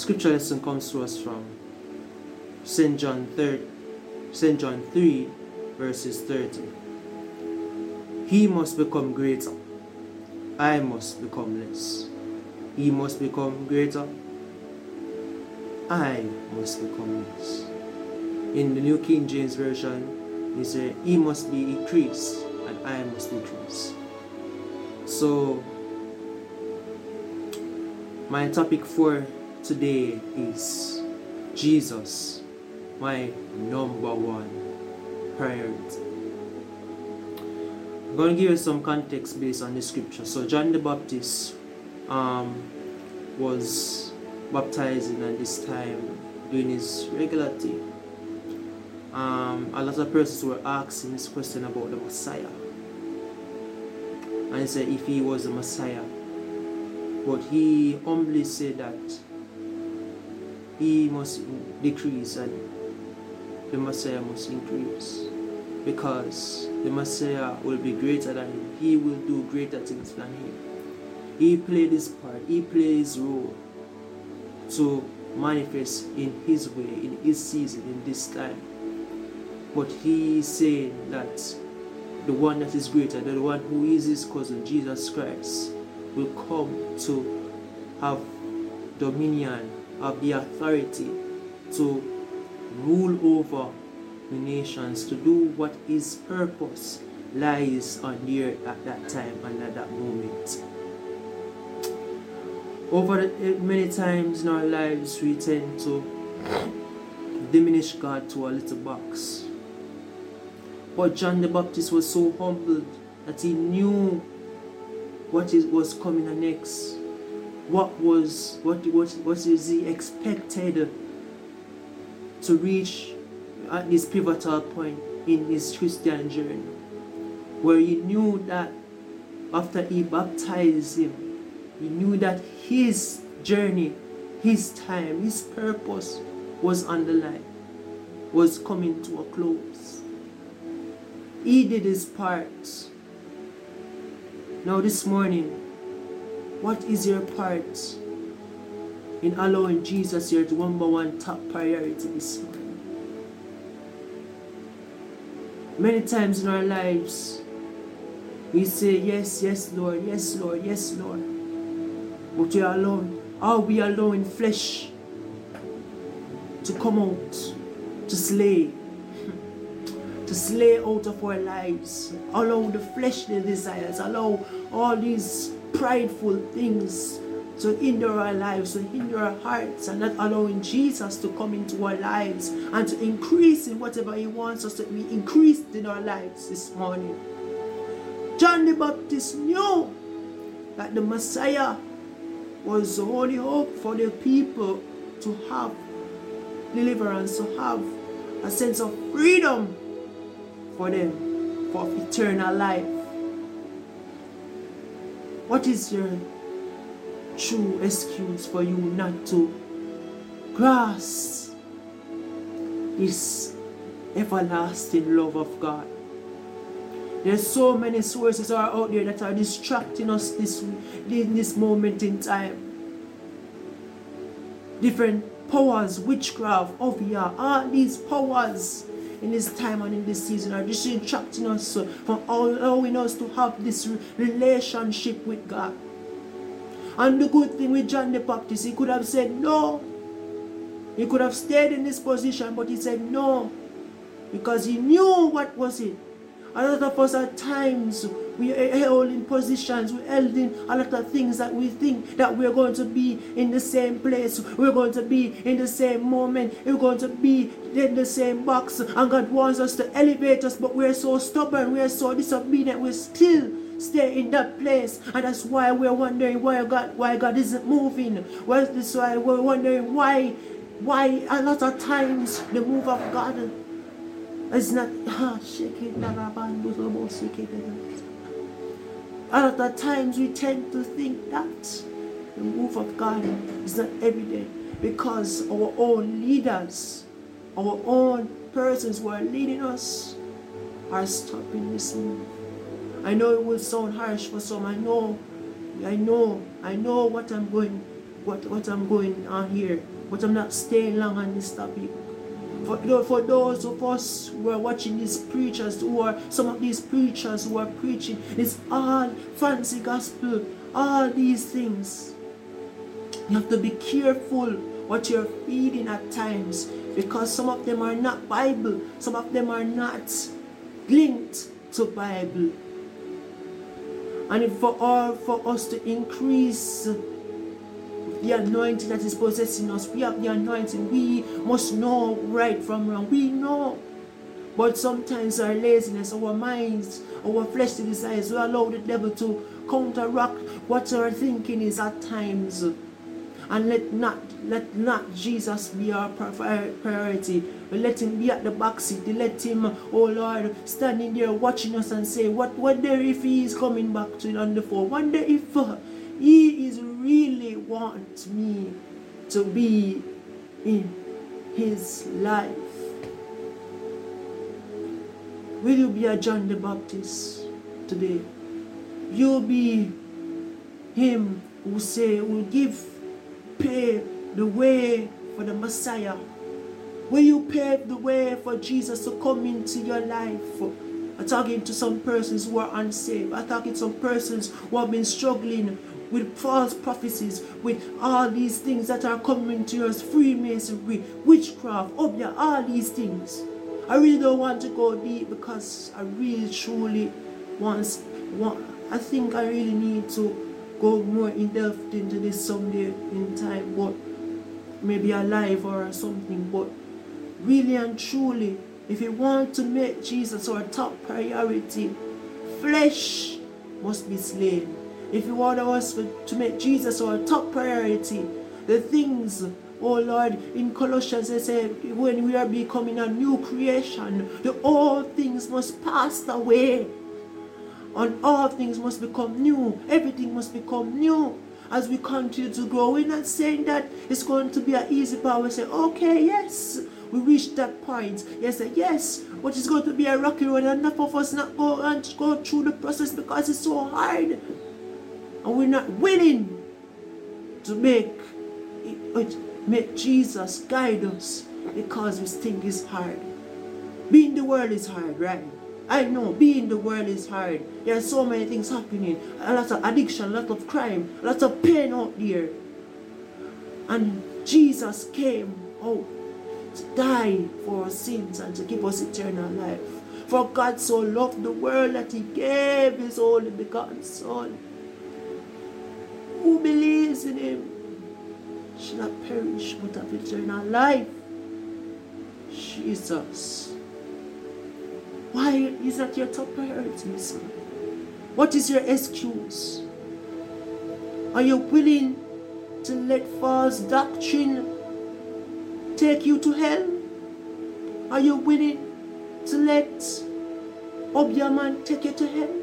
scripture lesson comes to us from St. John 3, St. John 3, verses 30. He must become greater. I must become less. He must become greater. I must become less. In the New King James Version, he said, He must be increased and I must decrease. So, my topic for today is Jesus, my number one priority. I'm going to give you some context based on the scripture. So, John the Baptist um, was baptizing at this time doing his regular thing. Um, a lot of persons were asking this question about the Messiah. And he said if he was the Messiah. But he humbly said that he must decrease and the Messiah must increase. Because the Messiah will be greater than him. He will do greater things than him. He played his part, he played his role to manifest in his way, in his season, in this time. But he is saying that the one that is greater, the one who is his cousin, Jesus Christ, will come to have dominion, have the authority to rule over the nations, to do what his purpose lies on the earth at that time and at that moment. Over the, eh, many times in our lives, we tend to diminish God to a little box. But John the Baptist was so humbled that he knew what was coming next. What was what what what is he expected to reach at this pivotal point in his Christian journey, where he knew that after he baptized him, he knew that his journey, his time, his purpose was on the line, was coming to a close. He did his part. Now, this morning, what is your part in allowing Jesus your number one top priority this morning? Many times in our lives, we say, Yes, yes, Lord, yes, Lord, yes, Lord. But we are alone. Are we allowing flesh to come out, to slay, to slay out of our lives? Allow the fleshly desires, allow all these prideful things to hinder our lives, to hinder our hearts, and not allowing Jesus to come into our lives and to increase in whatever He wants us to be increased in our lives this morning. John the Baptist knew that the Messiah was the only hope for the people to have deliverance, to have a sense of freedom for them, for eternal life. What is your true excuse for you not to grasp this everlasting love of God? There's so many sources are out there that are distracting us this in this moment in time. Different powers, witchcraft, Obeah, all these powers in this time and in this season are distracting us from allowing us to have this relationship with God. And the good thing with John the Baptist, he could have said no. He could have stayed in this position, but he said no. Because he knew what was it. A lot of us at times we eh, held in positions, we held in a lot of things that we think that we're going to be in the same place, we're going to be in the same moment, we're going to be in the same box, and God wants us to elevate us, but we're so stubborn, we're so disobedient, we still stay in that place, and that's why we're wondering why God why God isn't moving. Well, that's why we're wondering why why a lot of times the move of God it's not ah, a lot of times we tend to think that the move of God is not evident because our own leaders, our own persons who are leading us are stopping this move. I know it will sound harsh for some. I know, I know, I know what I'm going, what what I'm going on here. But I'm not staying long on this topic. For, for those of us who are watching these preachers, who are some of these preachers who are preaching, it's all fancy gospel, all these things. You have to be careful what you're feeding at times because some of them are not Bible, some of them are not linked to Bible. And for all for us to increase the anointing that is possessing us, we have the anointing. We must know right from wrong. We know. But sometimes our laziness, our minds, our fleshly desires, we allow the devil to counteract what our thinking is at times. And let not let not Jesus be our priority. But let him be at the back seat. Let him, oh Lord, standing there watching us and say, What wonder if he is coming back to on the phone? Wonder if uh, he is really wants me to be in his life. Will you be a John the Baptist today? You'll be him who say will give pay the way for the Messiah? Will you pave the way for Jesus to come into your life? I'm talking to some persons who are unsaved. I'm talking to some persons who have been struggling with false prophecies, with all these things that are coming to us, Freemasonry, witchcraft, oh obeah, all these things. I really don't want to go deep because I really truly want, want I think I really need to go more in depth into this someday in time, but maybe alive or something. But really and truly, if you want to make Jesus our top priority, flesh must be slain. If you want us to make Jesus our top priority, the things, oh Lord, in Colossians they say, when we are becoming a new creation, the old things must pass away and all things must become new. Everything must become new as we continue to grow. We're not saying that it's going to be an easy part. We say, okay, yes, we reached that point. Yes, yes, but it's going to be a rocky road. Enough of us not go and go through the process because it's so hard, and we're not willing to make it, make Jesus guide us because we think it's hard. Being the world is hard, right? I know being the world is hard. There are so many things happening. A lot of addiction, a lot of crime, a lot of pain out there. And Jesus came out to die for our sins and to give us eternal life. For God so loved the world that he gave his only begotten Son. Who believes in him shall not perish but have eternal life. Jesus. Why is that your top priority, son? What is your excuse? Are you willing to let false doctrine take you to hell? Are you willing to let Obeahman take you to hell?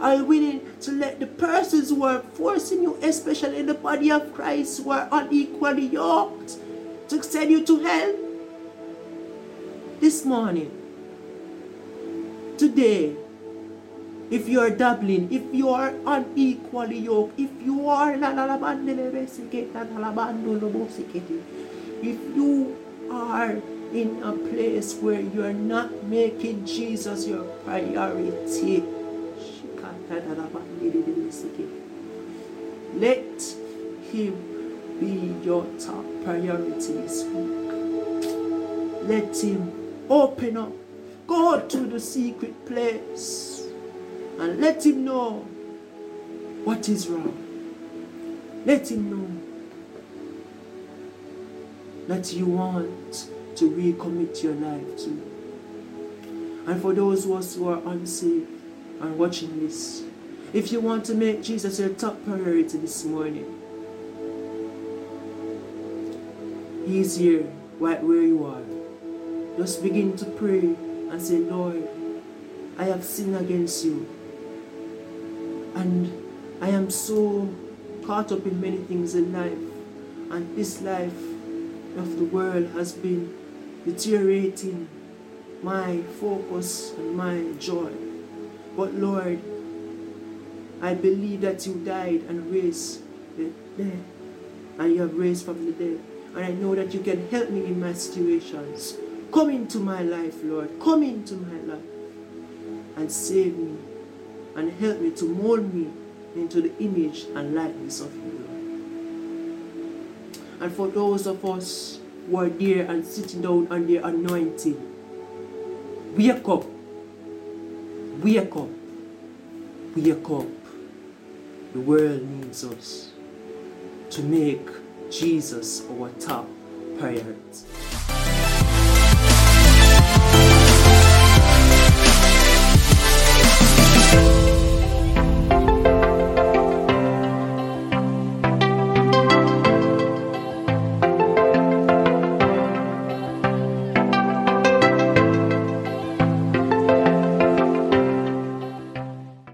Are willing to let the persons who are forcing you, especially in the body of Christ, who are unequally yoked, to send you to hell? This morning, today, if you are dabbling, if you are unequally yoked, if you are if you are in a place where you are not making Jesus your priority, let him be your top week. Let him open up Go to the secret place and let him know what is wrong. Let him know that you want to recommit your life to. And for those of us who are unsaved and watching this, if you want to make Jesus your top priority this morning, He's here right where you are. Just begin to pray and say, Lord, I have sinned against you. And I am so caught up in many things in life. And this life of the world has been deteriorating my focus and my joy. But Lord, I believe that you died and raised the dead. And you have raised from the dead. And I know that you can help me in my situations. Come into my life, Lord. Come into my life and save me and help me to mold me into the image and likeness of you. And for those of us who are there and sitting down their anointing, wake up. Wake up. Wake up. The world needs us to make Jesus our top priority.